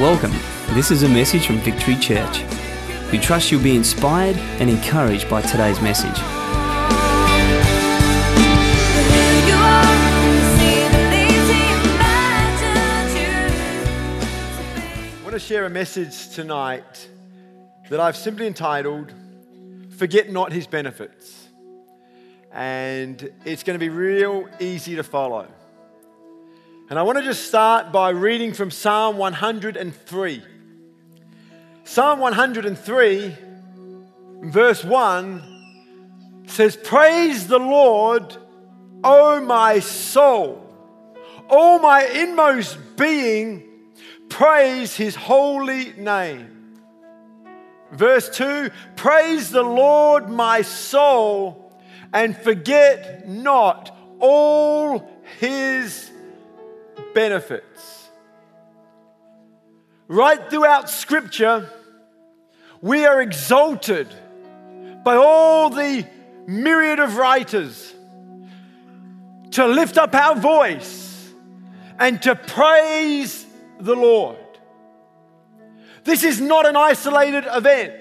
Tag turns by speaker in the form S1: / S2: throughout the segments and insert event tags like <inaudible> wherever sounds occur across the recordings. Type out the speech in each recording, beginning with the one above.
S1: Welcome. This is a message from Victory Church. We trust you'll be inspired and encouraged by today's message.
S2: I want to share a message tonight that I've simply entitled Forget Not His Benefits. And it's going to be real easy to follow. And I want to just start by reading from Psalm 103. Psalm 103, verse 1 says, Praise the Lord, O my soul. All my inmost being, praise his holy name. Verse 2 Praise the Lord, my soul, and forget not all his benefits. Right throughout Scripture, we are exalted by all the myriad of writers to lift up our voice and to praise the Lord. This is not an isolated event.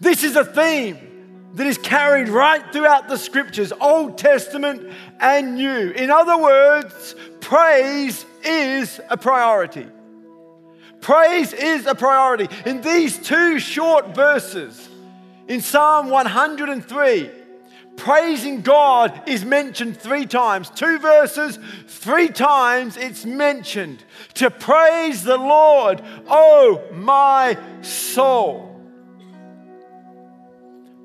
S2: This is a theme that is carried right throughout the scriptures, Old Testament and New. In other words, praise is a priority. Praise is a priority. In these two short verses, in Psalm 103, praising God is mentioned three times. Two verses, three times it's mentioned. To praise the Lord, oh my soul.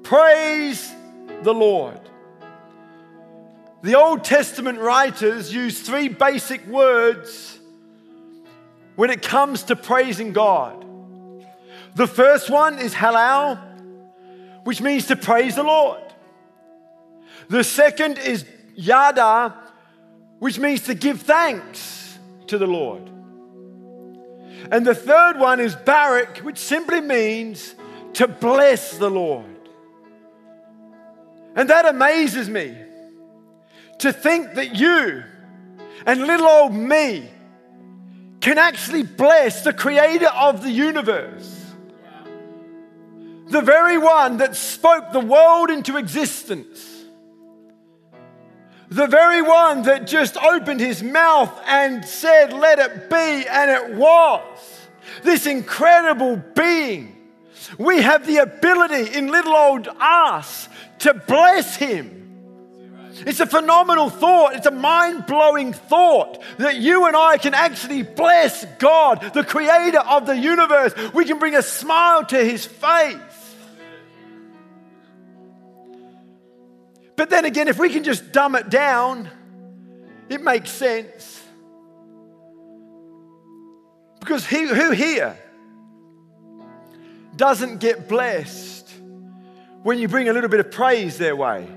S2: Praise the Lord. The Old Testament writers use three basic words when it comes to praising God. The first one is halal, which means to praise the Lord. The second is yada, which means to give thanks to the Lord. And the third one is barak, which simply means to bless the Lord. And that amazes me to think that you and little old me can actually bless the creator of the universe. The very one that spoke the world into existence. The very one that just opened his mouth and said, Let it be, and it was. This incredible being. We have the ability in little old us to bless him. It's a phenomenal thought. It's a mind blowing thought that you and I can actually bless God, the creator of the universe. We can bring a smile to his face. But then again, if we can just dumb it down, it makes sense. Because he, who here doesn't get blessed when you bring a little bit of praise their way.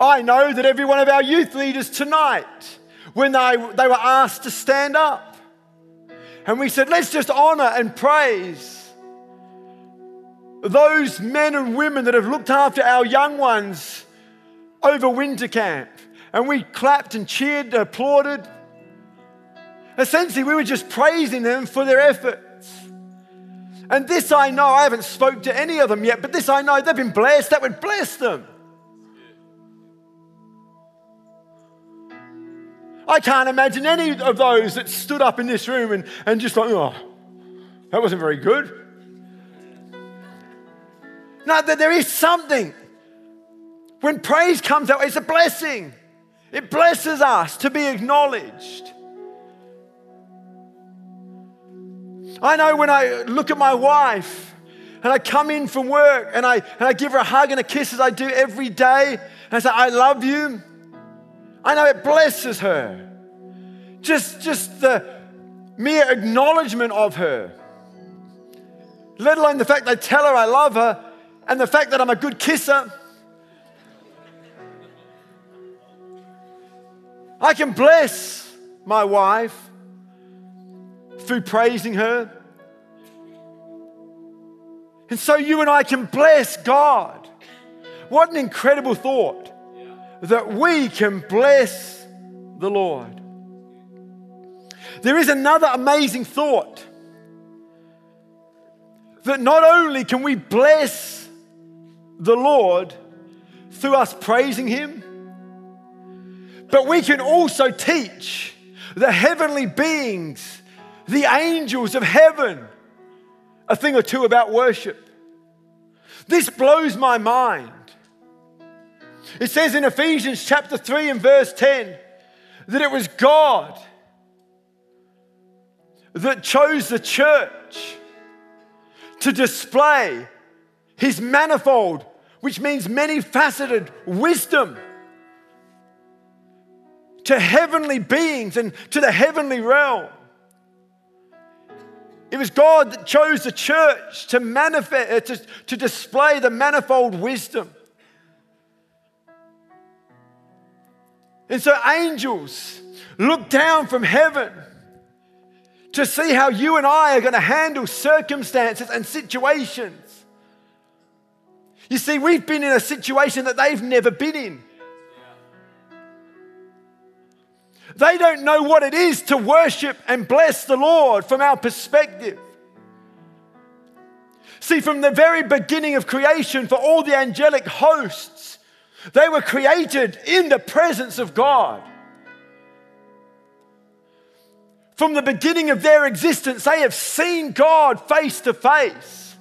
S2: I know that every one of our youth leaders tonight, when they, they were asked to stand up, and we said, let's just honor and praise those men and women that have looked after our young ones over winter camp. And we clapped and cheered, applauded. Essentially, we were just praising them for their effort. And this I know, I haven't spoke to any of them yet, but this I know, they've been blessed, that would bless them. I can't imagine any of those that stood up in this room and, and just like, oh, that wasn't very good. No, that there is something. When praise comes out, it's a blessing. It blesses us to be acknowledged. I know when I look at my wife and I come in from work and I, and I give her a hug and a kiss as I do every day, and I say, I love you. I know it blesses her. Just, just the mere acknowledgement of her, let alone the fact I tell her I love her and the fact that I'm a good kisser. I can bless my wife through praising her. And so you and I can bless God. What an incredible thought that we can bless the Lord. There is another amazing thought that not only can we bless the Lord through us praising Him, but we can also teach the heavenly beings, the angels of heaven, a thing or two about worship. This blows my mind. It says in Ephesians chapter 3 and verse 10 that it was God that chose the church to display his manifold, which means many faceted wisdom to heavenly beings and to the heavenly realm. It was God that chose the church to, manifest, uh, to, to display the manifold wisdom. And so angels look down from heaven to see how you and I are going to handle circumstances and situations. You see, we've been in a situation that they've never been in. They don't know what it is to worship and bless the Lord from our perspective. See, from the very beginning of creation, for all the angelic hosts, they were created in the presence of God. From the beginning of their existence, they have seen God face to face.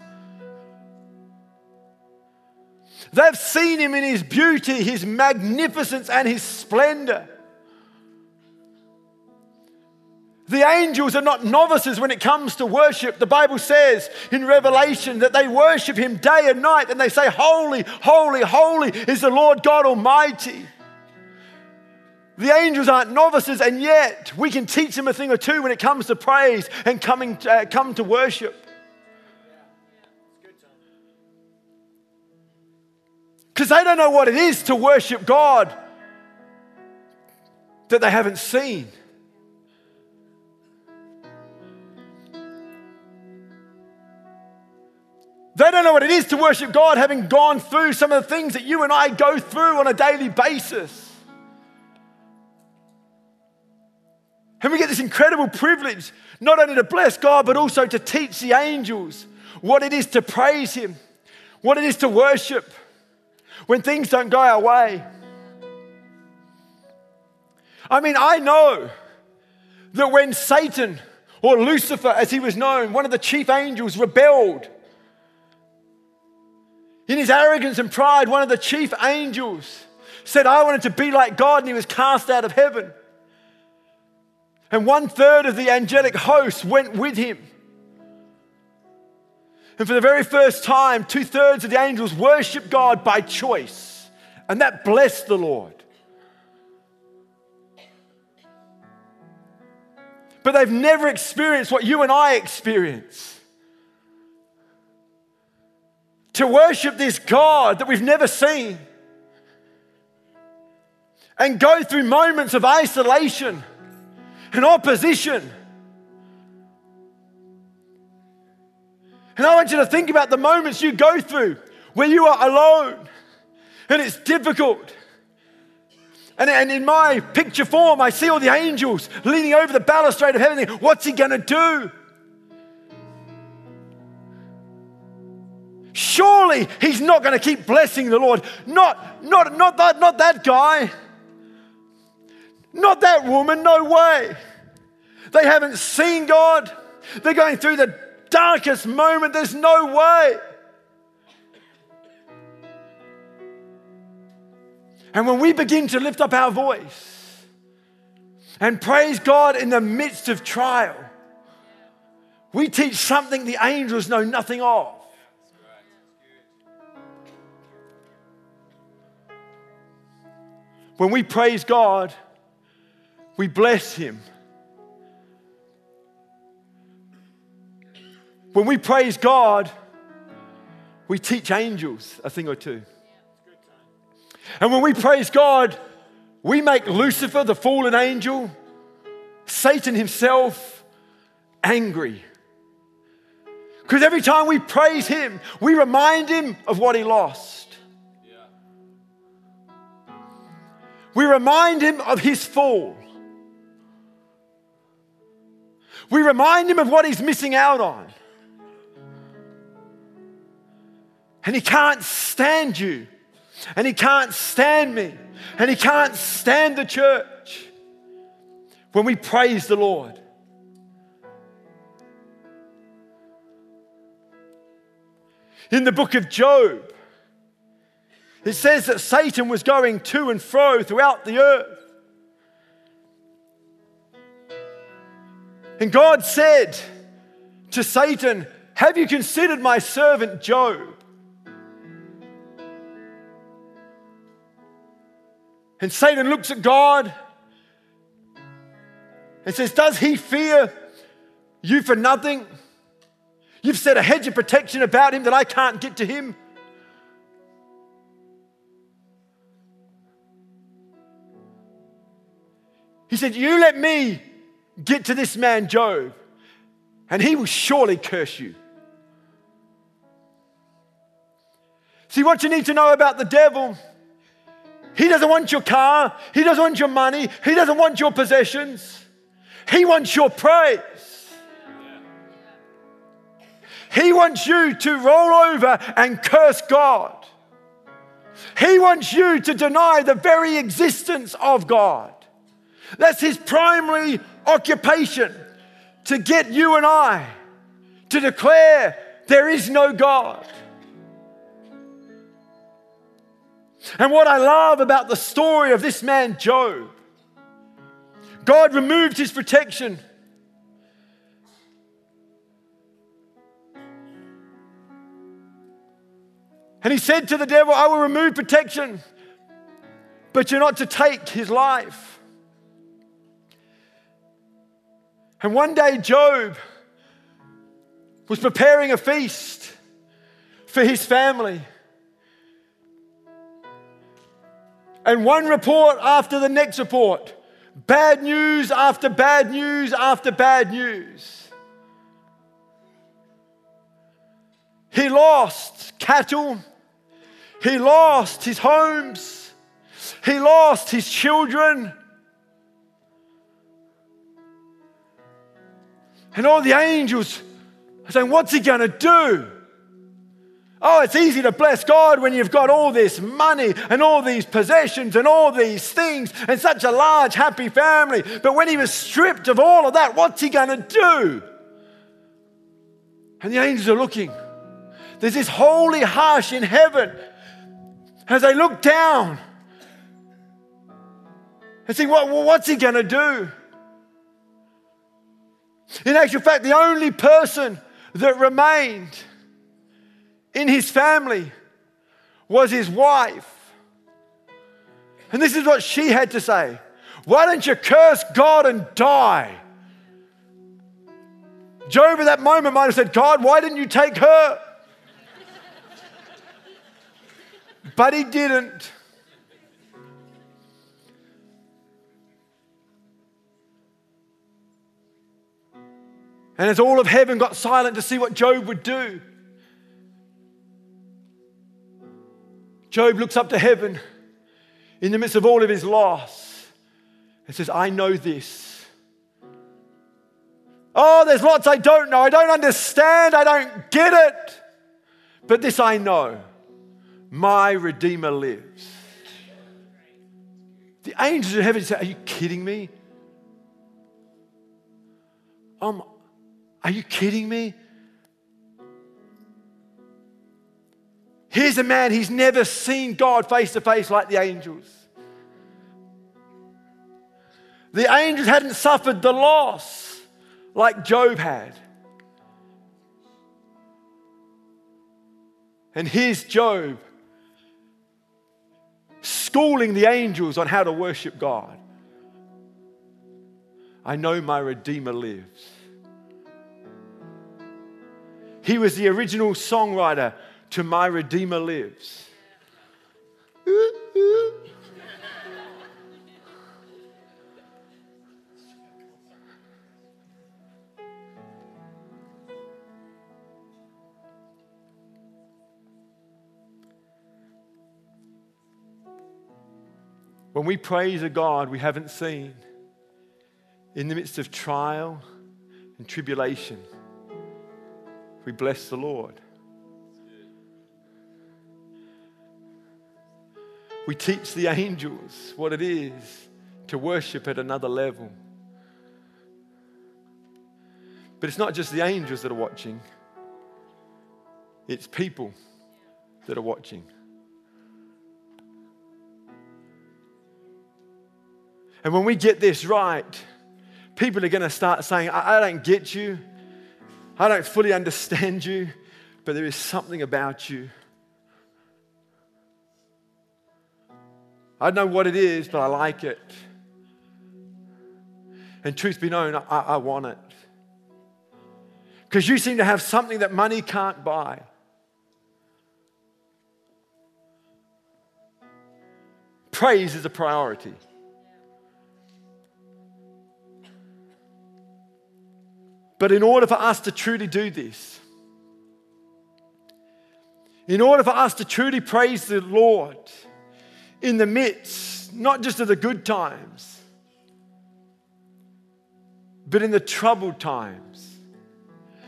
S2: They've seen Him in His beauty, His magnificence, and His splendor. The angels are not novices when it comes to worship. The Bible says in Revelation that they worship Him day and night and they say, Holy, holy, holy is the Lord God Almighty. The angels aren't novices, and yet we can teach them a thing or two when it comes to praise and coming uh, come to worship. Because they don't know what it is to worship God that they haven't seen. They don't know what it is to worship God having gone through some of the things that you and I go through on a daily basis. And we get this incredible privilege not only to bless God, but also to teach the angels what it is to praise Him, what it is to worship when things don't go our way. I mean, I know that when Satan, or Lucifer as he was known, one of the chief angels, rebelled in his arrogance and pride, one of the chief angels said, I wanted to be like God, and he was cast out of heaven. And one third of the angelic host went with him. And for the very first time, two thirds of the angels worshiped God by choice. And that blessed the Lord. But they've never experienced what you and I experience to worship this God that we've never seen and go through moments of isolation and opposition. And I want you to think about the moments you go through where you are alone and it's difficult. And, and in my picture form, I see all the angels leaning over the balustrade of heaven. What's he going to do? Surely he's not going to keep blessing the Lord. Not, not, not, that, not that guy. Not that woman. No way. They haven't seen God. They're going through the darkest moment. There's no way. And when we begin to lift up our voice and praise God in the midst of trial, we teach something the angels know nothing of. When we praise God, we bless Him. When we praise God, we teach angels a thing or two. And when we praise God, we make Lucifer, the fallen angel, Satan himself, angry. Because every time we praise him, we remind him of what he lost. We remind him of his fall. We remind him of what he's missing out on. And he can't stand you. And he can't stand me. And he can't stand the church when we praise the Lord. In the book of Job, it says that Satan was going to and fro throughout the earth. And God said to Satan, Have you considered my servant Job? And Satan looks at God and says, Does he fear you for nothing? You've set a hedge of protection about him that I can't get to him. He said, You let me get to this man, Job, and he will surely curse you. See, what you need to know about the devil he doesn't want your car. He doesn't want your money. He doesn't want your possessions. He wants your praise. He wants you to roll over and curse God. He wants you to deny the very existence of God. That's his primary occupation to get you and I to declare there is no God. And what I love about the story of this man, Job, God removed his protection. And he said to the devil, I will remove protection, but you're not to take his life. And one day, Job was preparing a feast for his family. And one report after the next report. Bad news after bad news after bad news. He lost cattle. He lost his homes. He lost his children. And all the angels are saying, What's he going to do? Oh, it's easy to bless God when you've got all this money and all these possessions and all these things and such a large, happy family. But when he was stripped of all of that, what's he going to do? And the angels are looking. There's this holy hush in heaven as they look down and think, what, what's he going to do? In actual fact, the only person that remained in his family was his wife. And this is what she had to say Why don't you curse God and die? Job at that moment might have said, God, why didn't you take her? but he didn't. And as all of heaven got silent to see what Job would do, Job looks up to heaven in the midst of all of his loss and says, I know this. Oh, there's lots I don't know. I don't understand. I don't get it. But this I know my Redeemer lives. The angels in heaven say, Are you kidding me? Um, are you kidding me? Here's a man, he's never seen God face to face like the angels. The angels hadn't suffered the loss like Job had. And here's Job schooling the angels on how to worship God. I know my Redeemer lives. He was the original songwriter to my Redeemer lives. When we praise a God we haven't seen in the midst of trial and tribulation, we bless the Lord. We teach the angels what it is to worship at another level. But it's not just the angels that are watching, it's people that are watching. And when we get this right, people are going to start saying, I, I don't get you. I don't fully understand you, but there is something about you. I don't know what it is, but I like it. And truth be known, I, I want it. Because you seem to have something that money can't buy. Praise is a priority. But in order for us to truly do this, in order for us to truly praise the Lord in the midst, not just of the good times, but in the troubled times,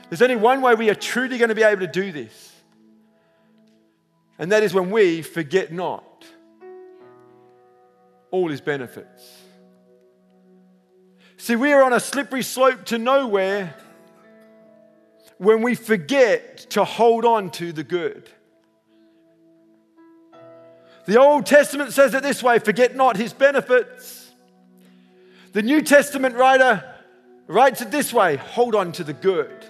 S2: there's only one way we are truly going to be able to do this. And that is when we forget not all his benefits. See, we are on a slippery slope to nowhere when we forget to hold on to the good. The Old Testament says it this way forget not his benefits. The New Testament writer writes it this way hold on to the good.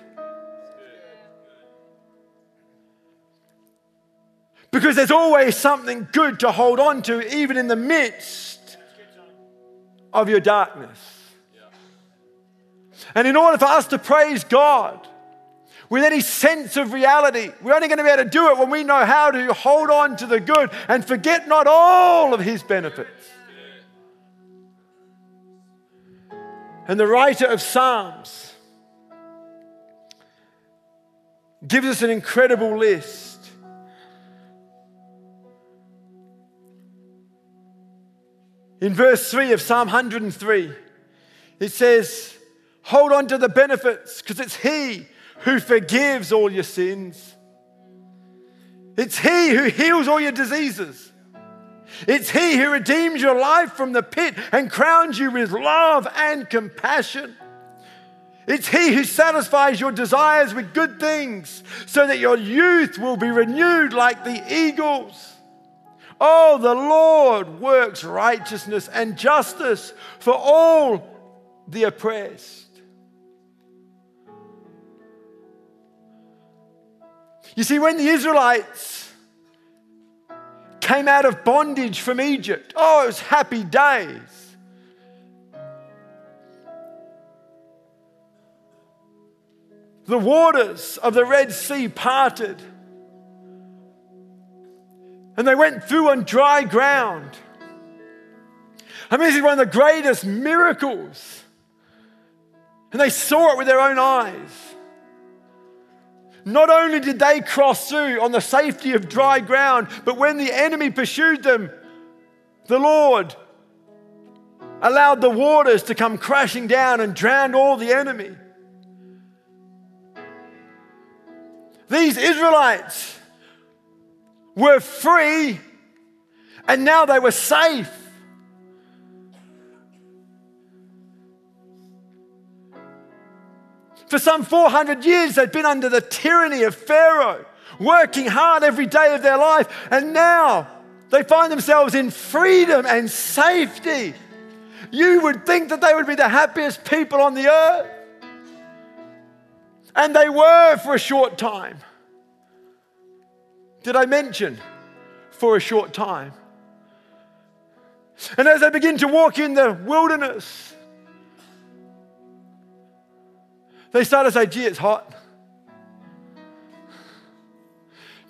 S2: Because there's always something good to hold on to, even in the midst of your darkness. And in order for us to praise God with any sense of reality, we're only going to be able to do it when we know how to hold on to the good and forget not all of His benefits. And the writer of Psalms gives us an incredible list. In verse 3 of Psalm 103, it says, Hold on to the benefits because it's He who forgives all your sins. It's He who heals all your diseases. It's He who redeems your life from the pit and crowns you with love and compassion. It's He who satisfies your desires with good things so that your youth will be renewed like the eagles. Oh, the Lord works righteousness and justice for all the oppressed. You see, when the Israelites came out of bondage from Egypt, oh, it was happy days. The waters of the Red Sea parted, and they went through on dry ground. I mean, this is one of the greatest miracles. And they saw it with their own eyes. Not only did they cross through on the safety of dry ground, but when the enemy pursued them, the Lord allowed the waters to come crashing down and drowned all the enemy. These Israelites were free and now they were safe. For some 400 years, they'd been under the tyranny of Pharaoh, working hard every day of their life. And now they find themselves in freedom and safety. You would think that they would be the happiest people on the earth. And they were for a short time. Did I mention for a short time? And as they begin to walk in the wilderness, They start to say, gee, it's hot.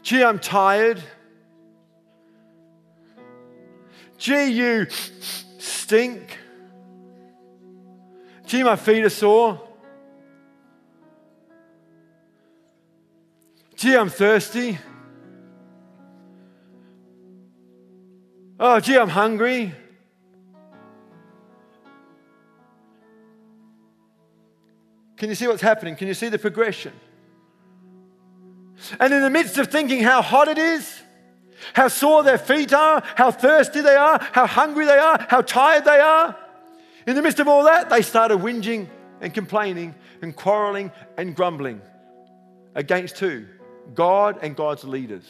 S2: Gee, I'm tired. Gee, you stink. Gee, my feet are sore. Gee, I'm thirsty. Oh, gee, I'm hungry. Can you see what's happening? Can you see the progression? And in the midst of thinking how hot it is, how sore their feet are, how thirsty they are, how hungry they are, how tired they are, in the midst of all that, they started whinging and complaining and quarreling and grumbling against who? God and God's leaders.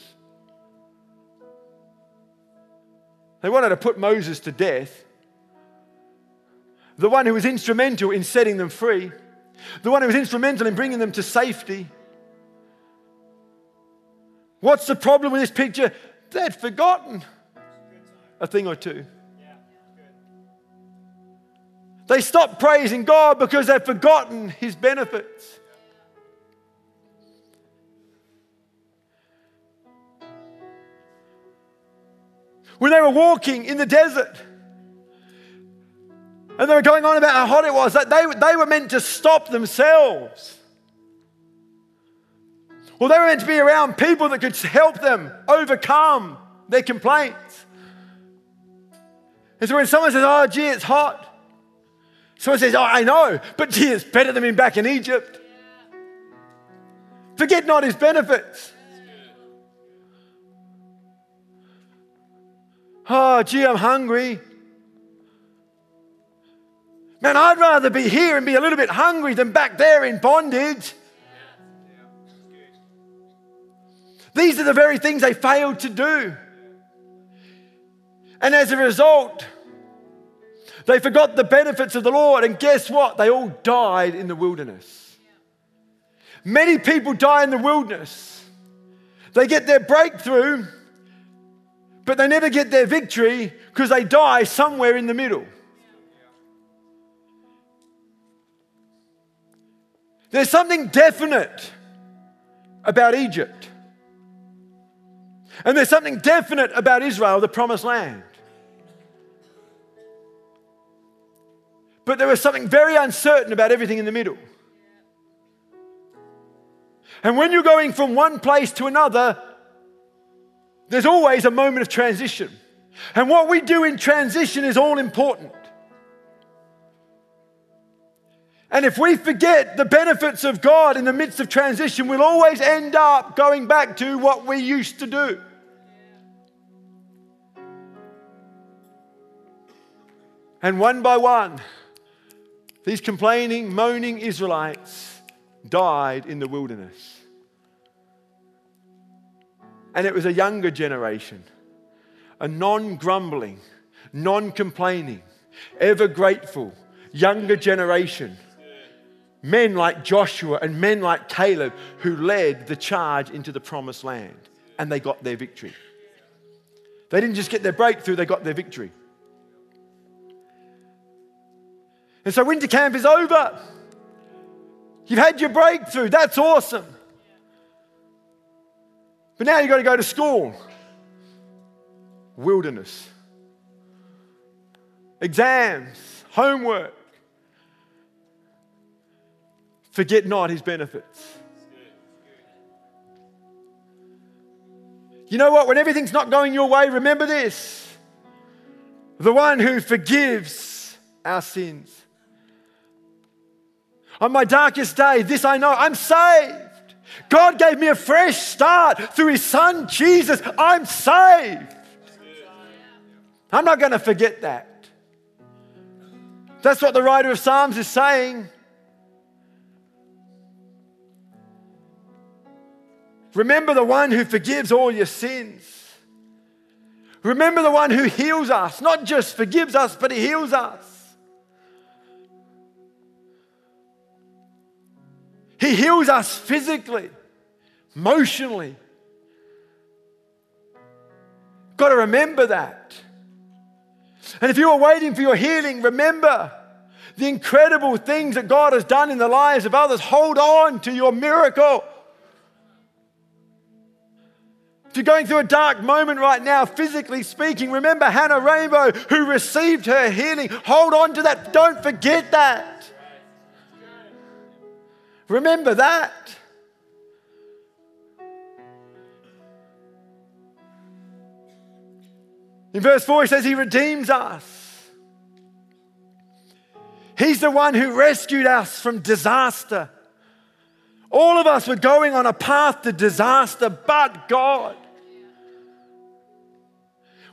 S2: They wanted to put Moses to death, the one who was instrumental in setting them free, the one who was instrumental in bringing them to safety. What's the problem with this picture? They'd forgotten a thing or two. They stopped praising God because they'd forgotten His benefits. When they were walking in the desert and they were going on about how hot it was, that they, they were meant to stop themselves. Well, they were meant to be around people that could help them overcome their complaints. And so when someone says, Oh, gee, it's hot, someone says, Oh, I know, but gee, it's better than being back in Egypt. Forget not his benefits. Oh, gee, I'm hungry. Man, I'd rather be here and be a little bit hungry than back there in bondage. These are the very things they failed to do. And as a result, they forgot the benefits of the Lord. And guess what? They all died in the wilderness. Many people die in the wilderness. They get their breakthrough, but they never get their victory because they die somewhere in the middle. There's something definite about Egypt. And there's something definite about Israel, the promised land. But there was something very uncertain about everything in the middle. And when you're going from one place to another, there's always a moment of transition. And what we do in transition is all important. And if we forget the benefits of God in the midst of transition, we'll always end up going back to what we used to do. And one by one, these complaining, moaning Israelites died in the wilderness. And it was a younger generation, a non grumbling, non complaining, ever grateful, younger generation. Men like Joshua and men like Caleb who led the charge into the promised land and they got their victory. They didn't just get their breakthrough, they got their victory. And so winter camp is over. You've had your breakthrough. That's awesome. But now you've got to go to school. Wilderness. Exams, homework. Forget not his benefits. You know what? When everything's not going your way, remember this the one who forgives our sins. On my darkest day, this I know I'm saved. God gave me a fresh start through His Son Jesus. I'm saved. I'm not going to forget that. That's what the writer of Psalms is saying. Remember the one who forgives all your sins. Remember the one who heals us, not just forgives us, but he heals us. He heals us physically, emotionally. Got to remember that. And if you are waiting for your healing, remember the incredible things that God has done in the lives of others. Hold on to your miracle. If you're going through a dark moment right now, physically speaking, remember Hannah Rainbow who received her healing. Hold on to that. Don't forget that. Remember that. In verse 4, he says, He redeems us. He's the one who rescued us from disaster. All of us were going on a path to disaster, but God.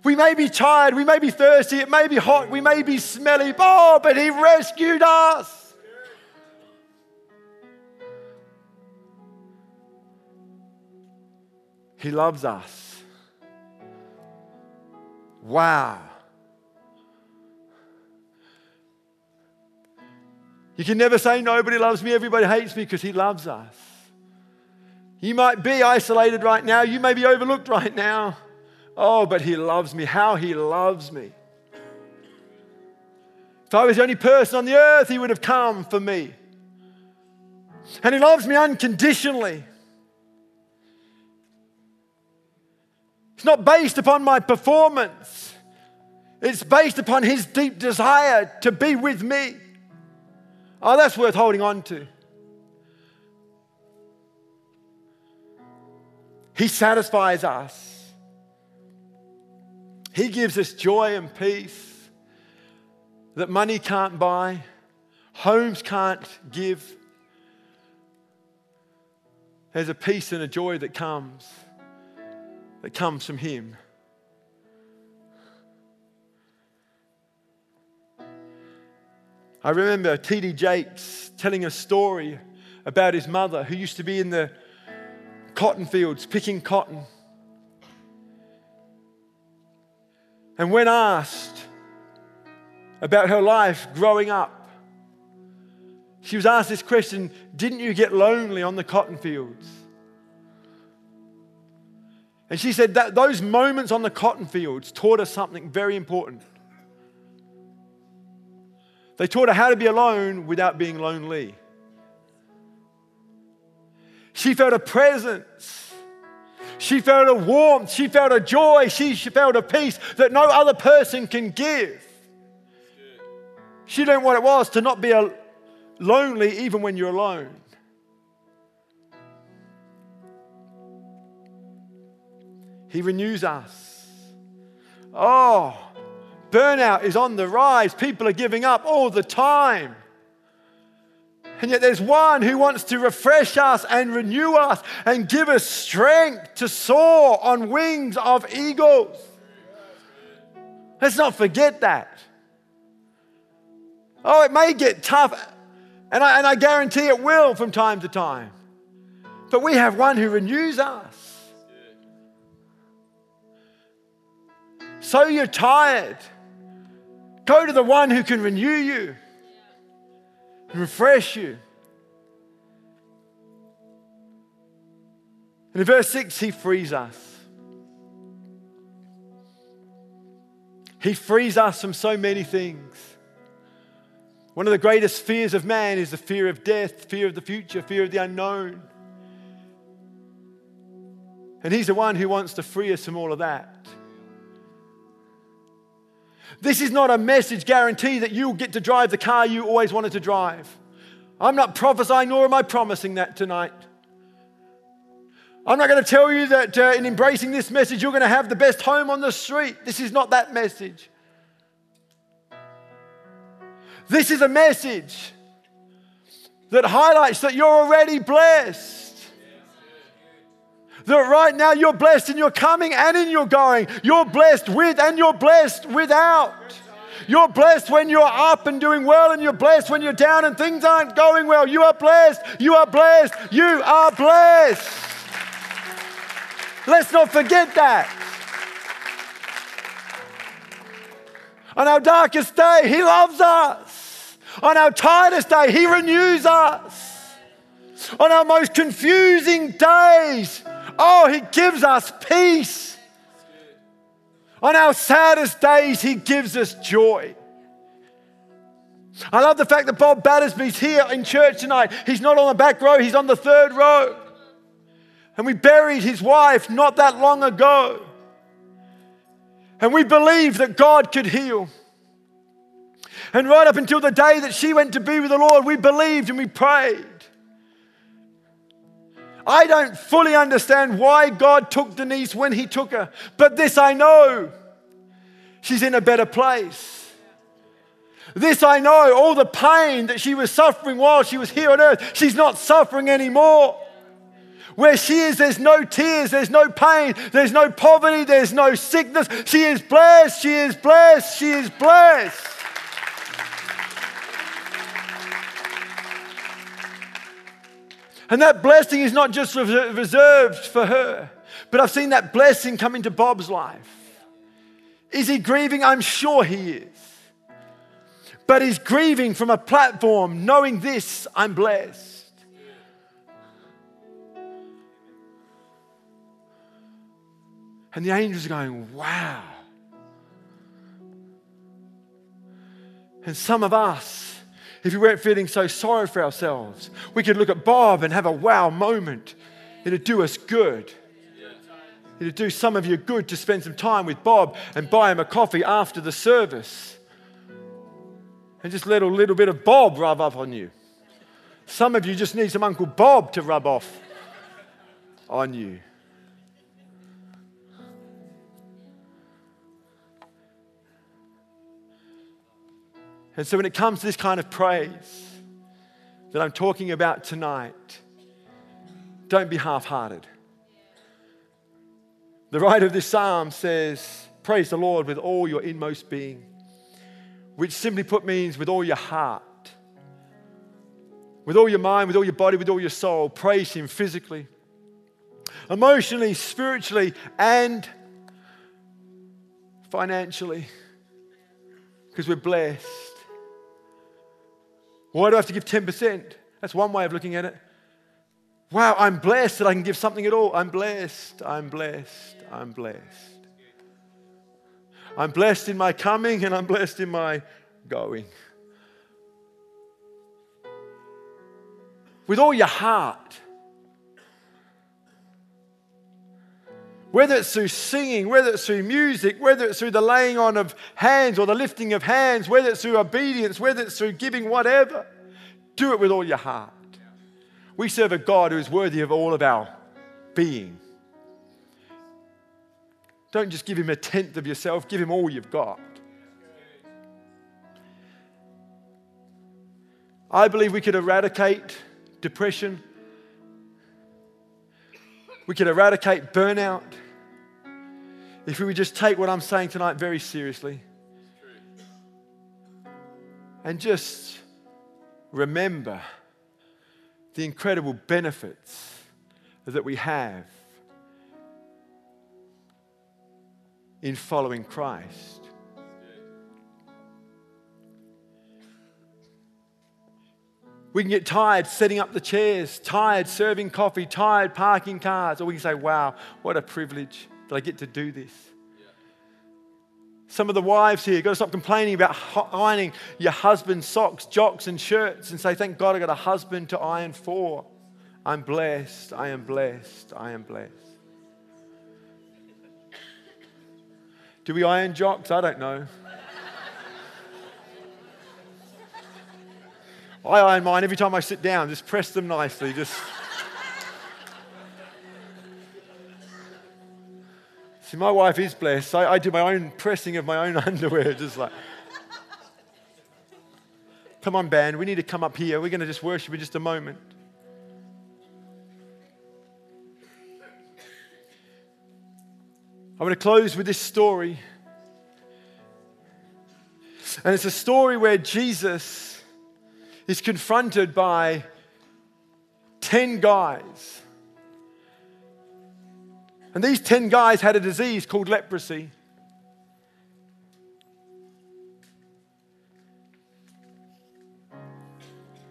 S2: We may be tired, we may be thirsty, it may be hot, we may be smelly, oh, but He rescued us. He loves us. Wow. You can never say nobody loves me, everybody hates me because He loves us. You might be isolated right now, you may be overlooked right now. Oh, but He loves me. How He loves me. If I was the only person on the earth, He would have come for me. And He loves me unconditionally. It's not based upon my performance, it's based upon His deep desire to be with me. Oh, that's worth holding on to. He satisfies us. He gives us joy and peace that money can't buy, homes can't give. There's a peace and a joy that comes, that comes from Him. I remember T.D. Jakes telling a story about his mother who used to be in the cotton fields picking cotton. And when asked about her life growing up, she was asked this question Didn't you get lonely on the cotton fields? And she said that those moments on the cotton fields taught us something very important. They taught her how to be alone without being lonely. She felt a presence. She felt a warmth. She felt a joy. She felt a peace that no other person can give. She learned what it was to not be lonely even when you're alone. He renews us. Oh, Burnout is on the rise. People are giving up all the time. And yet there's one who wants to refresh us and renew us and give us strength to soar on wings of eagles. Let's not forget that. Oh, it may get tough, and I, and I guarantee it will from time to time. But we have one who renews us. So you're tired. Go to the one who can renew you and refresh you. And in verse 6, he frees us. He frees us from so many things. One of the greatest fears of man is the fear of death, fear of the future, fear of the unknown. And he's the one who wants to free us from all of that. This is not a message guarantee that you'll get to drive the car you always wanted to drive. I'm not prophesying, nor am I promising that tonight. I'm not going to tell you that uh, in embracing this message, you're going to have the best home on the street. This is not that message. This is a message that highlights that you're already blessed. That right now you're blessed in your coming and in your going. You're blessed with and you're blessed without. You're blessed when you're up and doing well, and you're blessed when you're down and things aren't going well. You are blessed. You are blessed. You are blessed. Let's not forget that. On our darkest day, He loves us. On our tiredest day, He renews us. On our most confusing days, Oh, He gives us peace. On our saddest days, He gives us joy. I love the fact that Bob Battersby's here in church tonight. He's not on the back row, he's on the third row. And we buried his wife not that long ago. And we believed that God could heal. And right up until the day that she went to be with the Lord, we believed and we prayed. I don't fully understand why God took Denise when He took her, but this I know she's in a better place. This I know, all the pain that she was suffering while she was here on earth, she's not suffering anymore. Where she is, there's no tears, there's no pain, there's no poverty, there's no sickness. She is blessed, she is blessed, she is blessed. And that blessing is not just reserved for her, but I've seen that blessing come into Bob's life. Is he grieving? I'm sure he is. But he's grieving from a platform knowing this, I'm blessed. And the angels are going, wow. And some of us, if we weren't feeling so sorry for ourselves, we could look at Bob and have a wow moment. It'd do us good. It'd do some of you good to spend some time with Bob and buy him a coffee after the service. And just let a little bit of Bob rub up on you. Some of you just need some Uncle Bob to rub off on you. And so when it comes to this kind of praise that I'm talking about tonight, don't be half hearted. The writer of this psalm says, Praise the Lord with all your inmost being, which simply put means with all your heart, with all your mind, with all your body, with all your soul. Praise Him physically, emotionally, spiritually, and financially, because we're blessed. Why do I have to give 10%? That's one way of looking at it. Wow, I'm blessed that I can give something at all. I'm blessed. I'm blessed. I'm blessed. I'm blessed in my coming and I'm blessed in my going. With all your heart. Whether it's through singing, whether it's through music, whether it's through the laying on of hands or the lifting of hands, whether it's through obedience, whether it's through giving, whatever, do it with all your heart. We serve a God who is worthy of all of our being. Don't just give him a tenth of yourself, give him all you've got. I believe we could eradicate depression. We could eradicate burnout if we would just take what I'm saying tonight very seriously and just remember the incredible benefits that we have in following Christ. We can get tired setting up the chairs, tired serving coffee, tired parking cars, or we can say, wow, what a privilege that I get to do this. Some of the wives here, you've got to stop complaining about ironing your husband's socks, jocks, and shirts and say, Thank God I got a husband to iron for. I'm blessed. I am blessed. I am blessed. Do we iron jocks? I don't know. I iron mine every time I sit down, just press them nicely, just. See, my wife is blessed. I, I do my own pressing of my own <laughs> underwear, just like. Come on, band, we need to come up here. We're going to just worship in just a moment. I want to close with this story. And it's a story where Jesus is confronted by 10 guys and these 10 guys had a disease called leprosy.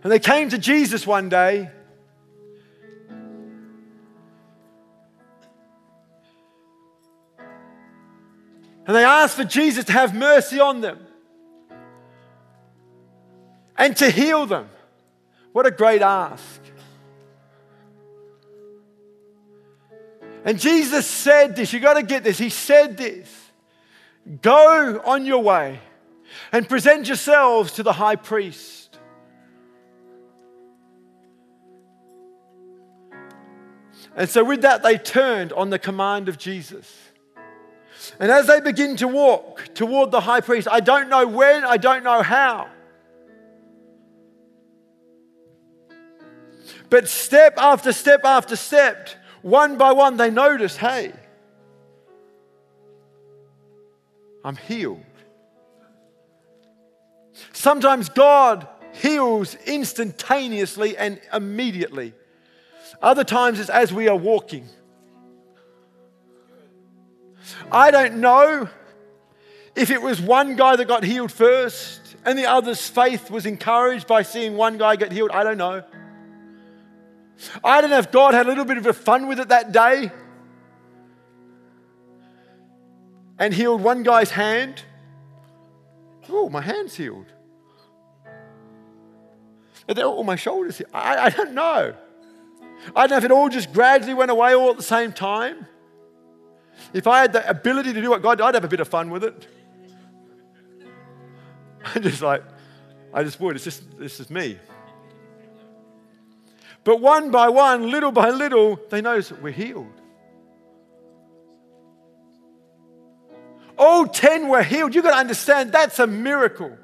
S2: And they came to Jesus one day. And they asked for Jesus to have mercy on them and to heal them. What a great ask. And Jesus said this, you got to get this. He said this Go on your way and present yourselves to the high priest. And so, with that, they turned on the command of Jesus. And as they begin to walk toward the high priest, I don't know when, I don't know how. But step after step after step, one by one, they notice hey, I'm healed. Sometimes God heals instantaneously and immediately. Other times it's as we are walking. I don't know if it was one guy that got healed first and the other's faith was encouraged by seeing one guy get healed. I don't know. I don't know if God had a little bit of a fun with it that day and healed one guy's hand. Oh, my hand's healed. Oh, my shoulder's. I, I don't know. I don't know if it all just gradually went away all at the same time. If I had the ability to do what God did, I'd have a bit of fun with it. <laughs> I'm just like, I just would. It's just, this is me. But one by one, little by little, they notice that we're healed. All 10 were healed. You've got to understand that's a miracle.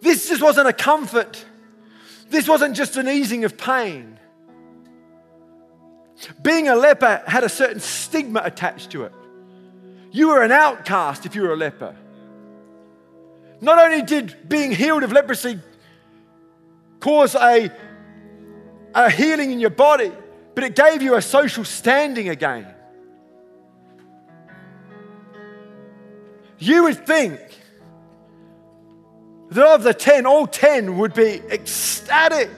S2: This just wasn't a comfort. This wasn't just an easing of pain. Being a leper had a certain stigma attached to it. You were an outcast if you were a leper. Not only did being healed of leprosy cause a, a healing in your body, but it gave you a social standing again. You would think that of the 10, all 10 would be ecstatic.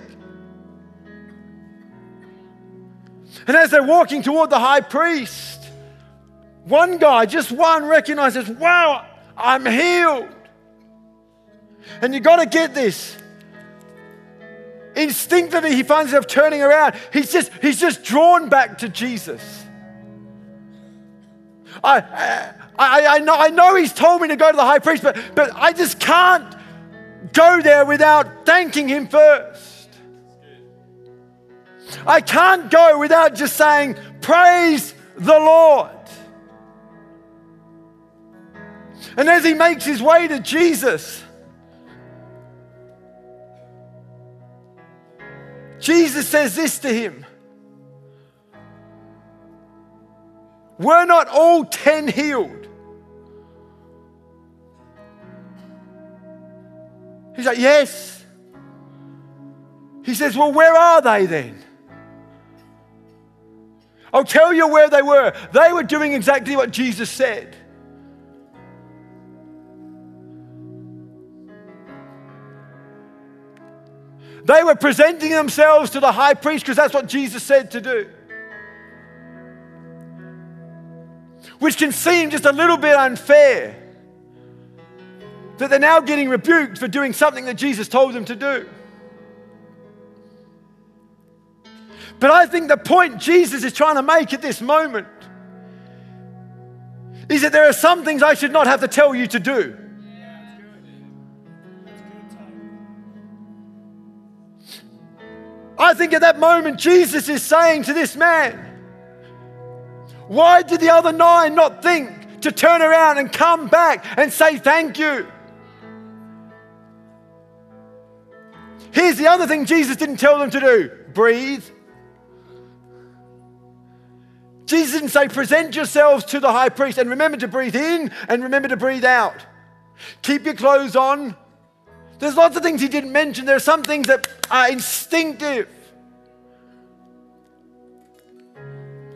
S2: And as they're walking toward the high priest, one guy, just one, recognizes, wow, I'm healed. And you got to get this. Instinctively, he finds himself turning around. He's just, he's just drawn back to Jesus. I, I, I, know, I know he's told me to go to the high priest, but, but I just can't go there without thanking him first. I can't go without just saying, Praise the Lord. And as he makes his way to Jesus, Jesus says this to him Were not all ten healed? He's like, Yes. He says, Well, where are they then? I'll tell you where they were. They were doing exactly what Jesus said. They were presenting themselves to the high priest because that's what Jesus said to do. Which can seem just a little bit unfair that they're now getting rebuked for doing something that Jesus told them to do. But I think the point Jesus is trying to make at this moment is that there are some things I should not have to tell you to do. I think at that moment, Jesus is saying to this man, Why did the other nine not think to turn around and come back and say thank you? Here's the other thing Jesus didn't tell them to do breathe. Jesus didn't say, present yourselves to the high priest and remember to breathe in and remember to breathe out. Keep your clothes on, there's lots of things he didn't mention. There are some things that are instinctive.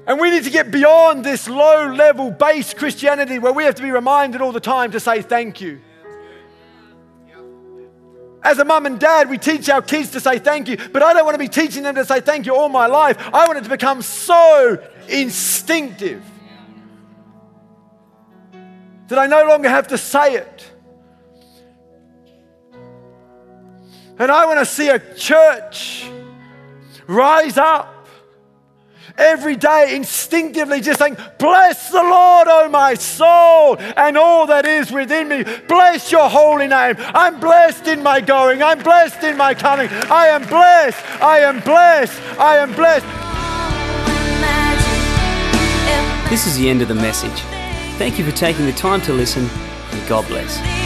S2: And we need to get beyond this low level base Christianity where we have to be reminded all the time to say thank you. As a mum and dad, we teach our kids to say thank you, but I don't want to be teaching them to say thank you all my life. I want it to become so instinctive that I no longer have to say it. And I want to see a church rise up every day instinctively just saying, Bless the Lord, O my soul, and all that is within me. Bless your holy name. I'm blessed in my going. I'm blessed in my coming. I am blessed. I am blessed. I am blessed.
S1: This is the end of the message. Thank you for taking the time to listen, and God bless.